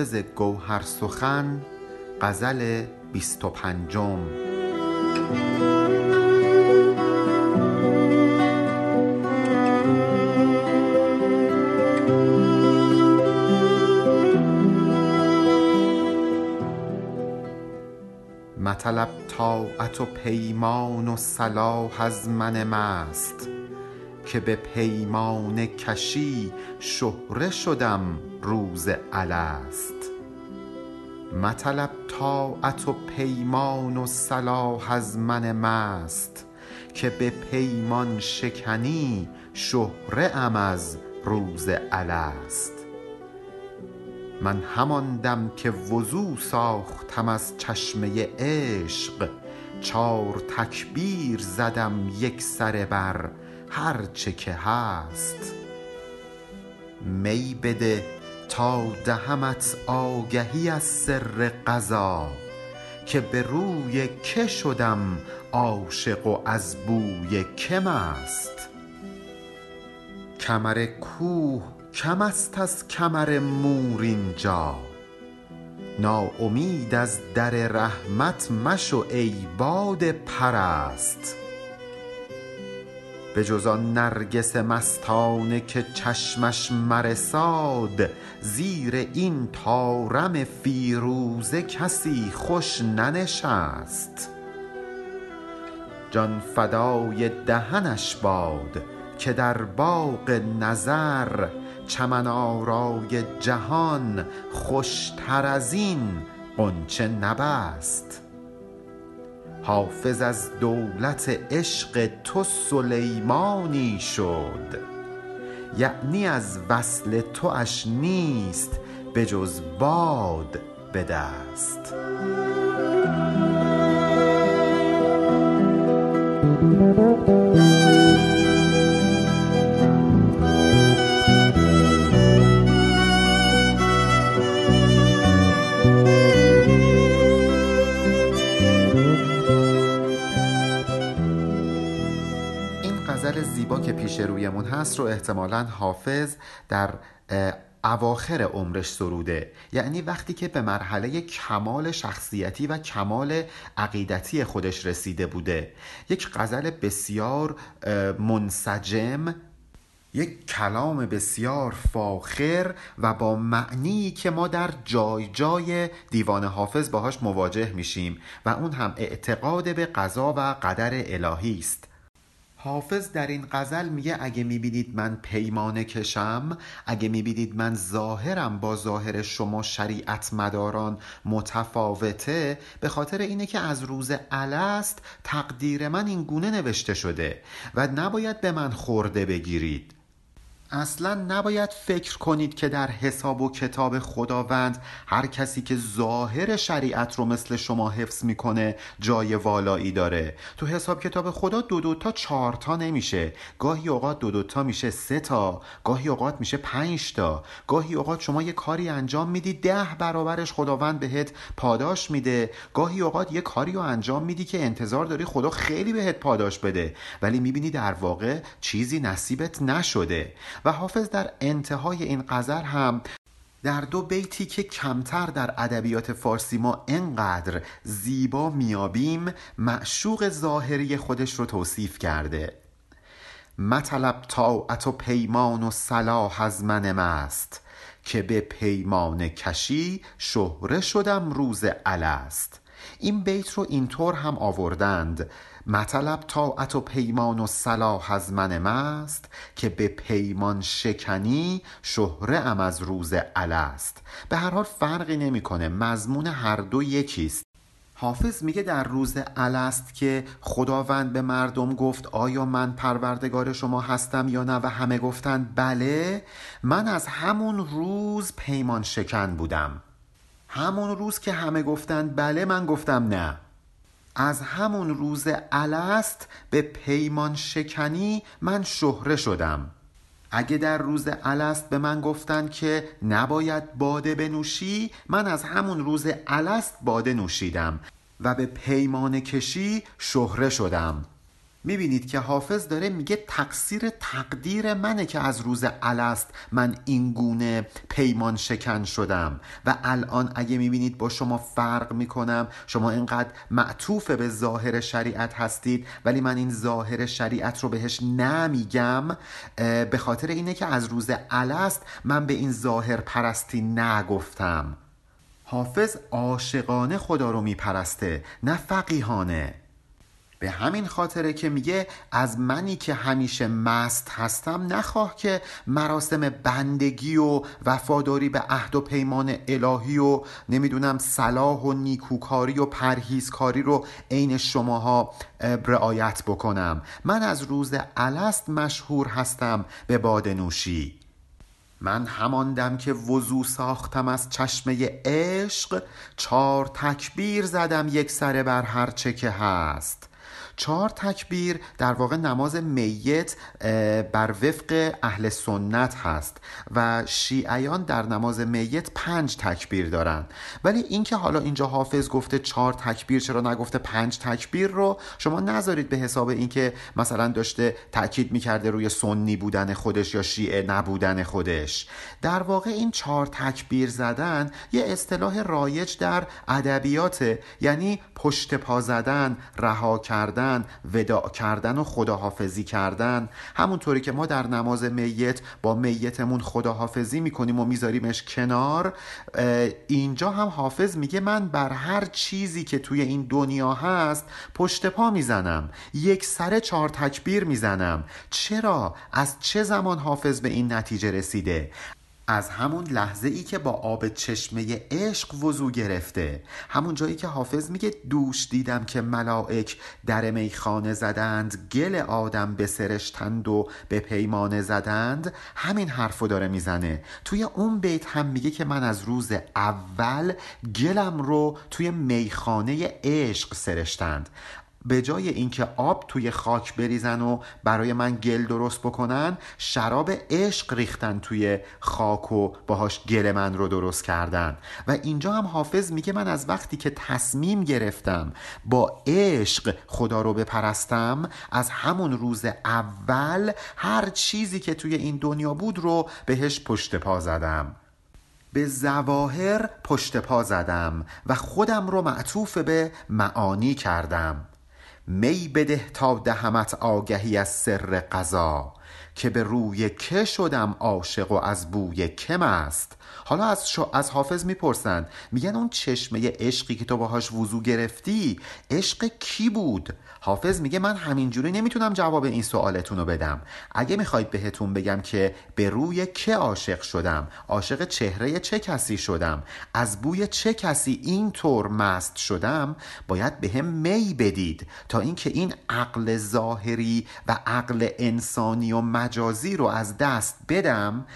حافظ گوهر سخن غزل بیست و پنجم. مطلب طاعت و پیمان و صلاح از من مست. که به پیمانه کشی شهره شدم روز الست. مطلب طاعت و پیمان و صلاح از من مست که به پیمان شکنی شهره ام از روز الست. من همان دم که وضو ساختم از چشمه عشق چار تکبیر زدم یک سره بر هر چه که هست. می بده تا دهمت آگهی از سر قضا که به روی که شدم عاشق و از بوی که مست کمر کوه کم است از کمر مور اینجا. ناامید از در رحمت مشو ای باد پرست. به جز آن نرگس مستانه که چشمش مرساد زیر این طارم فیروزه کسی خوش ننشست. جان فدای دهنش باد که در باغ نظر چمن آرای جهان خوشتر از این غنچه نبست. حافظ از دولت عشق تو سلیمانی شد. یعنی از وصل تواش نیست به جز باد به دست. رویمون هست رو احتمالا حافظ در اواخر عمرش سروده. یعنی وقتی که به مرحله کمال شخصیتی و کمال عقیدتی خودش رسیده بوده. یک غزل بسیار منسجم یک کلام بسیار فاخر و با معنی که ما در جای جای دیوان حافظ باهاش مواجه میشیم و اون هم اعتقاد به قضا و قدر الهی است. حافظ در این غزل میگه اگه می‌بینید من پیمانه کشم اگه می‌بینید من ظاهرم با ظاهر شما شریعت مداران متفاوته به خاطر اینه که از روز الست تقدیر من این گونه نوشته شده و نباید به من خورده بگیرید. اصلا نباید فکر کنید که در حساب و کتاب خداوند هر کسی که ظاهر شریعت رو مثل شما حفظ می‌کنه جای والایی داره. تو حساب کتاب خدا دو دو تا چهار تا نمیشه. گاهی اوقات دو دو تا میشه سه تا گاهی اوقات میشه پنج تا. گاهی اوقات شما یه کاری انجام میدی ده برابرش خداوند بهت پاداش میده. گاهی اوقات یه کاری رو انجام میدی که انتظار داری خدا خیلی بهت پاداش بده. ولی می‌بینی در واقع چیزی نصیبت نشده. و حافظ در انتهای این غزل هم در دو بیتی که کمتر در ادبیات فارسی ما انقدر زیبا میابیم معشوق ظاهری خودش رو توصیف کرده. مطلب طاعت و پیمان و صلاح از من مست که به پیمان کشی شهره شدم روز الست. این بیت رو اینطور هم آوردند. مطلب طاعت و پیمان و صلاح از من مست که به پیمان شکنی شهره ام از روز الست. به هر حال فرقی نمی‌کنه مضمون هر دو یکیست. حافظ میگه در روز الست که خداوند به مردم گفت آیا من پروردگار شما هستم یا نه؟ و همه گفتند بله من از همون روز پیمان شکن بودم. همون روز که همه گفتند بله من گفتم نه. از همون روز الست به پیمان شکنی من شهره شدم. اگه در روز الست به من گفتن که نباید باده بنوشی من از همون روز الست باده نوشیدم و به پیمان کشی شهره شدم. می‌بینید که حافظ داره میگه تقصیر تقدیر منه که از روز الست من این گونه پیمان شکن شدم. و الان اگه می‌بینید با شما فرق می‌کنم شما اینقدر معطوف به ظاهر شریعت هستید ولی من این ظاهر شریعت رو بهش نمیگم به خاطر اینه که از روز الست من به این ظاهر پرستی نگفتم. حافظ عاشقانه خدا رو میپرسته نه فقیهانه. به همین خاطره که میگه از منی که همیشه مست هستم نخواه که مراسم بندگی و وفاداری به عهد و پیمان الهی و نمی‌دونم صلاح و نیکوکاری و پرهیزکاری رو عین شماها رعایت بکنم. من از روز الست مشهور هستم به بادنوشی من هماندم که وضو ساختم از چشمه عشق چار تکبیر زدم یک سره بر هر چه که هست. چهار تکبیر در واقع نماز میت بر وفق اهل سنت هست و شیعیان در نماز میت پنج تکبیر دارن. ولی اینکه حالا اینجا حافظ گفته چهار تکبیر چرا نگفته پنج تکبیر رو شما نذارید به حساب اینکه مثلا داشته تاکید می‌کرده روی سنی بودن خودش یا شیعه نبودن خودش. در واقع این چهار تکبیر زدن یه اصطلاح رایج در ادبیات یعنی پشت پا زدن رها کردن کردن وداع کردن و خداحافظی کردن. همونطوری که ما در نماز میت با میتمون خداحافظی می‌کنیم و میذاریمش کنار اینجا هم حافظ میگه من بر هر چیزی که توی این دنیا هست پشت پا می‌زنم. یک سره چهار تکبیر می‌زنم. چرا؟ از چه زمان حافظ به این نتیجه رسیده؟ از همون لحظه ای که با آب چشمه عشق وضو گرفته. همون جایی که حافظ میگه دوش دیدم که ملائک در میخانه زدند گل آدم بسرشتند و به پیمانه زدند. همین حرفو داره می‌زنه. توی اون بیت هم میگه که من از روز اول گلم رو توی میخانه عشق سرشتند. به جای اینکه آب توی خاک بریزن و برای من گل درست بکنن شراب عشق ریختن توی خاک و باهاش گل من رو درست کردن. و اینجا هم حافظ میگه من از وقتی که تصمیم گرفتم با عشق خدا رو بپرستم از همون روز اول هر چیزی که توی این دنیا بود رو بهش پشت پا زدم. به زواهر پشت پا زدم و خودم رو معطوف به معانی کردم. می بده تا دهمت آگهی از سر قضا که به روی که شدم عاشق و از بوی کم است. حالا از, از حافظ می‌پرسند میگن اون چشمه عشقی که تو باهاش وضو گرفتی عشق کی بود؟ حافظ میگه من همینجوری نمی‌تونم جواب این سوالتون رو بدم. اگه می‌خواید بهتون بگم که به روی که عاشق شدم عاشق چهره چه کسی شدم از بوی چه کسی اینطور مست شدم باید به هم می بدید تا اینکه این عقل ظاهری و عقل انسانی و مجازی رو از دست بدم.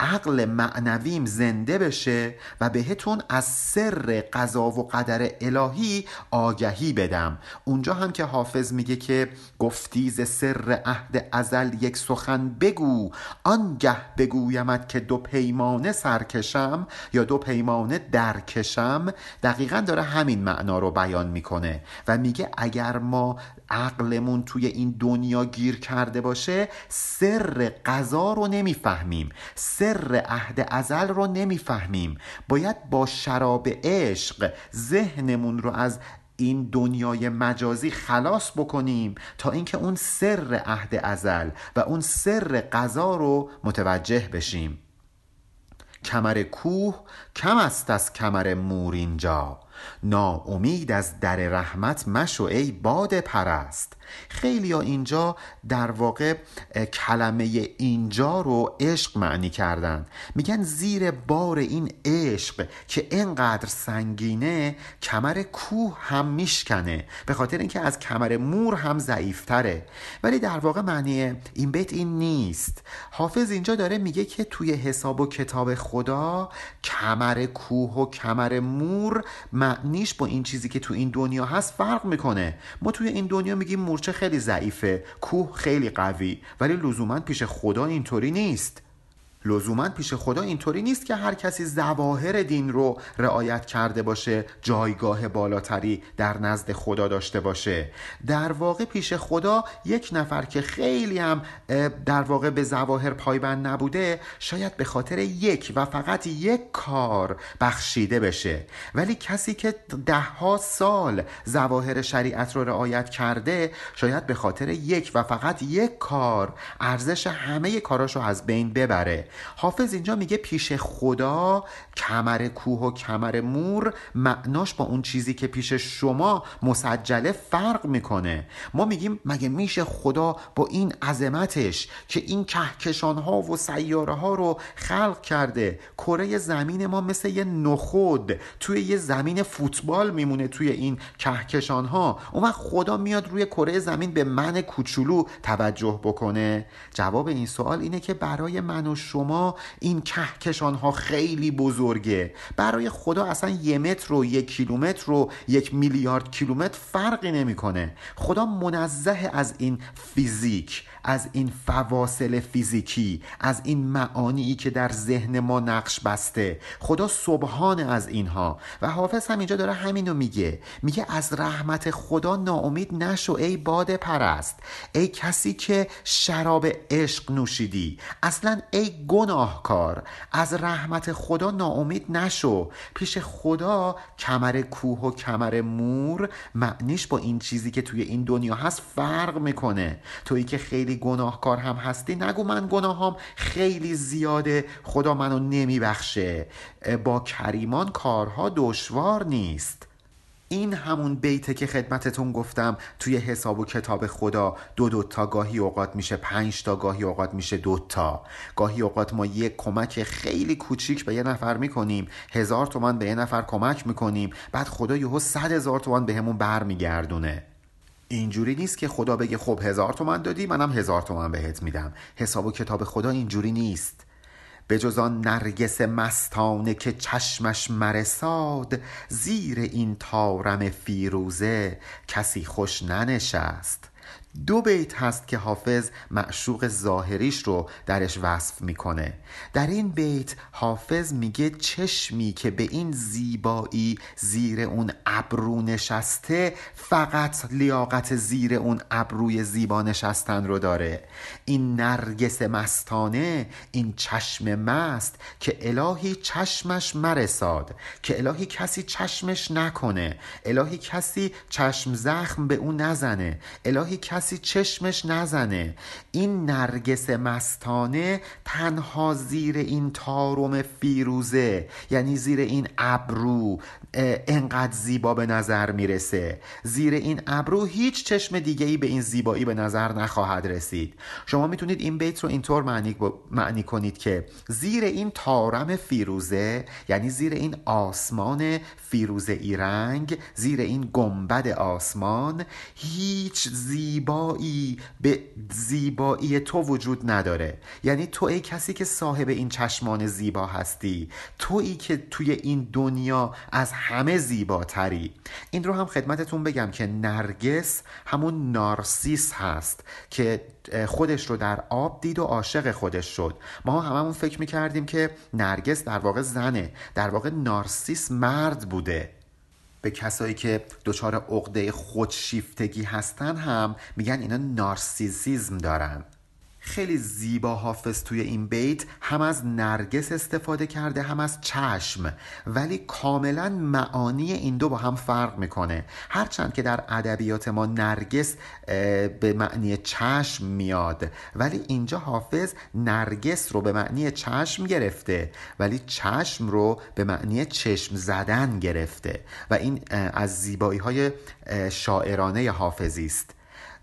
عقل معنویم زنده بشه و بهتون از سر قضا و قدر الهی آگهی بدم. اونجا هم که حافظ میگه که گفتیز سر عهد ازل یک سخن بگو آنگه بگویمت که دو پیمانه سرکشم یا دو پیمانه درکشم. دقیقا داره همین معنا رو بیان می‌کنه و میگه اگر ما عقلمون توی این دنیا گیر کرده باشه سر قضا رو نمی‌فهمیم. عهد ازل رو نمی‌فهمیم. باید با شراب عشق ذهنمون رو از این دنیای مجازی خلاص بکنیم تا اینکه اون سر عهد ازل و اون سر قضا رو متوجه بشیم. کمر کوه کم است از کمر مور اینجا. ناامید از در رحمت مشو ای باد پرست. خیلی ها اینجا در واقع کلمه اینجا رو عشق معنی کردن میگن زیر بار این عشق که اینقدر سنگینه کمر کوه هم میشکنه. به خاطر اینکه از کمر مور هم ضعیفتره. ولی در واقع معنی این بیت این نیست. حافظ اینجا داره میگه که توی حساب و کتاب خدا کمر کوه و کمر مور معنیش با این چیزی که تو این دنیا هست فرق می‌کنه. ما توی این دنیا میگیم مورچه خیلی ضعیفه کوه خیلی قوی ولی لزوما پیش خدا اینطوری نیست. لزوما پیش خدا اینطوری نیست که هر کسی زواهر دین رو رعایت کرده باشه جایگاه بالاتری در نزد خدا داشته باشه. در واقع پیش خدا یک نفر که خیلی هم در واقع به زواهر پایبند نبوده شاید به خاطر یک و فقط یک کار بخشیده بشه. ولی کسی که دهها سال زواهر شریعت رو رعایت کرده شاید به خاطر یک و فقط یک کار ارزش همه کاراشو از بین ببره. حافظ اینجا میگه پیش خدا کمر کوه و کمر مور معناش با اون چیزی که پیش شما مسجله فرق می‌کنه. ما میگیم مگه میشه خدا با این عظمتش که این کهکشان ها و سیاره ها رو خلق کرده کره زمین ما مثل یه نخود توی یه زمین فوتبال میمونه توی این کهکشان ها اون وقت خدا میاد روی کره زمین به من کوچولو توجه بکنه؟ جواب این سوال اینه که برای من و شما این کهکشان ها خیلی بزرگه. برای خدا اصلا یه متر و یک کیلومتر و یک میلیارد کیلومتر فرقی نمی‌کنه. خدا منزه از این فیزیک از این فواصل فیزیکی از این معانی که در ذهن ما نقش بسته. خدا سبحان از اینها. و حافظ هم اینجا داره همینو میگه. میگه از رحمت خدا ناامید نشو ای باد پرست. ای کسی که شراب عشق نوشیدی. اصلا ای گناهکار از رحمت خدا ناامید نشو. پیش خدا کمر کوه و کمر مور معنیش با این چیزی که توی این دنیا هست فرق می‌کنه. تویی که خیلی گناهکار هم هستی نگو من گناهام خیلی زیاده خدا منو نمیبخشه. با کریمان کارها دشوار نیست. این همون بیته که خدمتتون گفتم توی حساب و کتاب خدا. دو دو تا گاهی اوقات میشه پنج تا گاهی اوقات میشه دو تا. گاهی اوقات ما یک کمک خیلی کوچیک به یه نفر می‌کنیم. هزار تومن به یه نفر کمک می‌کنیم. بعد خدا یهو صد هزار تومن بهمون به برمیگردونه. اینجوری نیست که خدا بگه خب هزار تومن دادی منم هزار تومن بهت میدم. حساب و کتاب خدا اینجوری نیست. به جز آن نرگس مستانه که چشمش مرساد زیر این تارم فیروزه کسی خوش ننشست. دو بیت هست که حافظ معشوق ظاهریش رو درش وصف می‌کنه. در این بیت حافظ میگه چشمی که به این زیبایی زیر اون ابرو نشسته فقط لیاقت زیر اون ابروی زیبا نشستن رو داره. این نرگس مستانه این چشم مست که الهی چشمش مرساد که الهی کسی چشمش نکنه الهی کسی چشم زخم به اون نزنه الهی کسی چشمش نزنه. این نرگس مستانه تنها زیر این تارم فیروزه یعنی زیر این ابرو انقدر زیبا به نظر می‌رسه. زیر این ابرو هیچ چشم دیگه ای به این زیبایی به نظر نخواهد رسید. شما می‌تونید این بیت رو اینطور معنی, معنی کنید که زیر این تارم فیروزه یعنی زیر این آسمان فیروزه ای رنگ زیر این گنبد آسمان هیچ زیبایی به زیبایی تو وجود نداره. یعنی تو ای کسی که صاحب این چشمان زیبا هستی تویی که توی این دنیا از همه زیباتری. این رو هم خدمتتون بگم که نرگس همون نارسیس هست که خودش رو در آب دید و عاشق خودش شد. ما هممون فکر می‌کردیم که نرگس در واقع زنه در واقع نارسیس مرد بوده. به کسایی که دچار عقده خودشیفتگی هستن هم میگن اینا نارسیسیزم دارن. خیلی زیبا حافظ توی این بیت. هم از نرگس استفاده کرده هم از چشم. ولی کاملا معانی این دو با هم فرق می‌کنه. هرچند که در ادبیات ما نرگس به معنی چشم میاد. ولی اینجا حافظ نرگس رو به معنی چشم گرفته. ولی چشم رو به معنی چشم زدن گرفته. و این از زیبایی های شاعرانه حافظی است.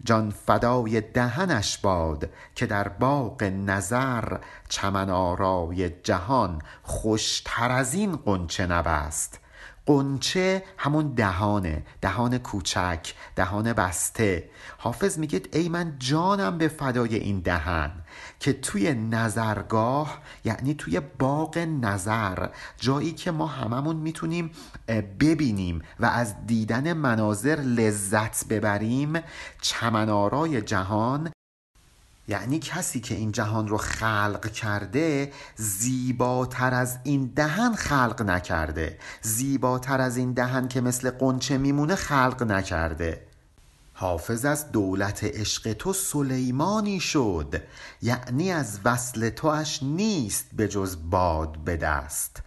جان فدای دهنش باد که در باغ نظر چمن آرای جهان خوشتر از این قنچه نبست. قنچه همون دهانه دهان کوچک دهان بسته. حافظ میگه ای من جانم به فدای این دهن که توی نظرگاه یعنی توی باغ نظر جایی که ما هممون می‌تونیم ببینیم و از دیدن مناظر لذت ببریم چمنارای جهان یعنی کسی که این جهان رو خلق کرده زیباتر از این دهن خلق نکرده. زیباتر از این دهن که مثل قنچه میمونه خلق نکرده. حافظ از دولت عشق تو سلیمانی شد. یعنی از وصل توش نیست به جز باد به دست.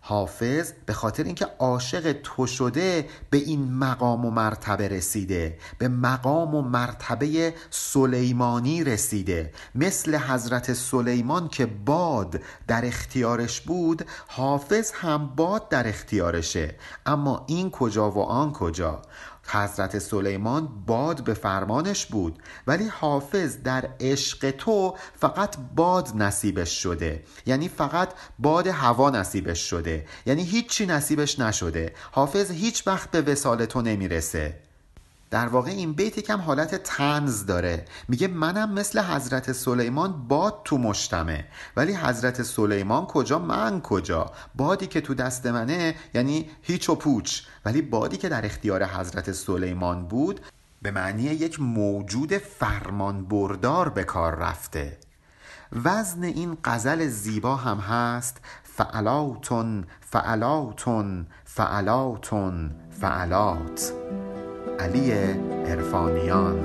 حافظ به خاطر اینکه عاشق تو شده به این مقام و مرتبه رسیده به مقام و مرتبه سلیمانی رسیده. مثل حضرت سلیمان که باد در اختیارش بود حافظ هم باد در اختیارشه. اما این کجا و آن کجا؟ حضرت سلیمان باد به فرمانش بود ولی حافظ در عشق تو فقط باد نصیبش شده. یعنی فقط باد هوا نصیبش شده. یعنی هیچی نصیبش نشده. حافظ هیچ وقت به وسال تو نمی‌رسه. در واقع این بیت یکم حالت تنز داره. میگه منم مثل حضرت سلیمان باد تو مشتمه. ولی حضرت سلیمان کجا؟ من کجا؟ بادی که تو دست منه یعنی هیچ و پوچ. ولی بادی که در اختیار حضرت سلیمان بود به معنی یک موجود فرمان بردار به کار رفته. وزن این غزل زیبا هم هست. فعلاتون فعلاتون فعلاتون فعلات. علی عرفانیان.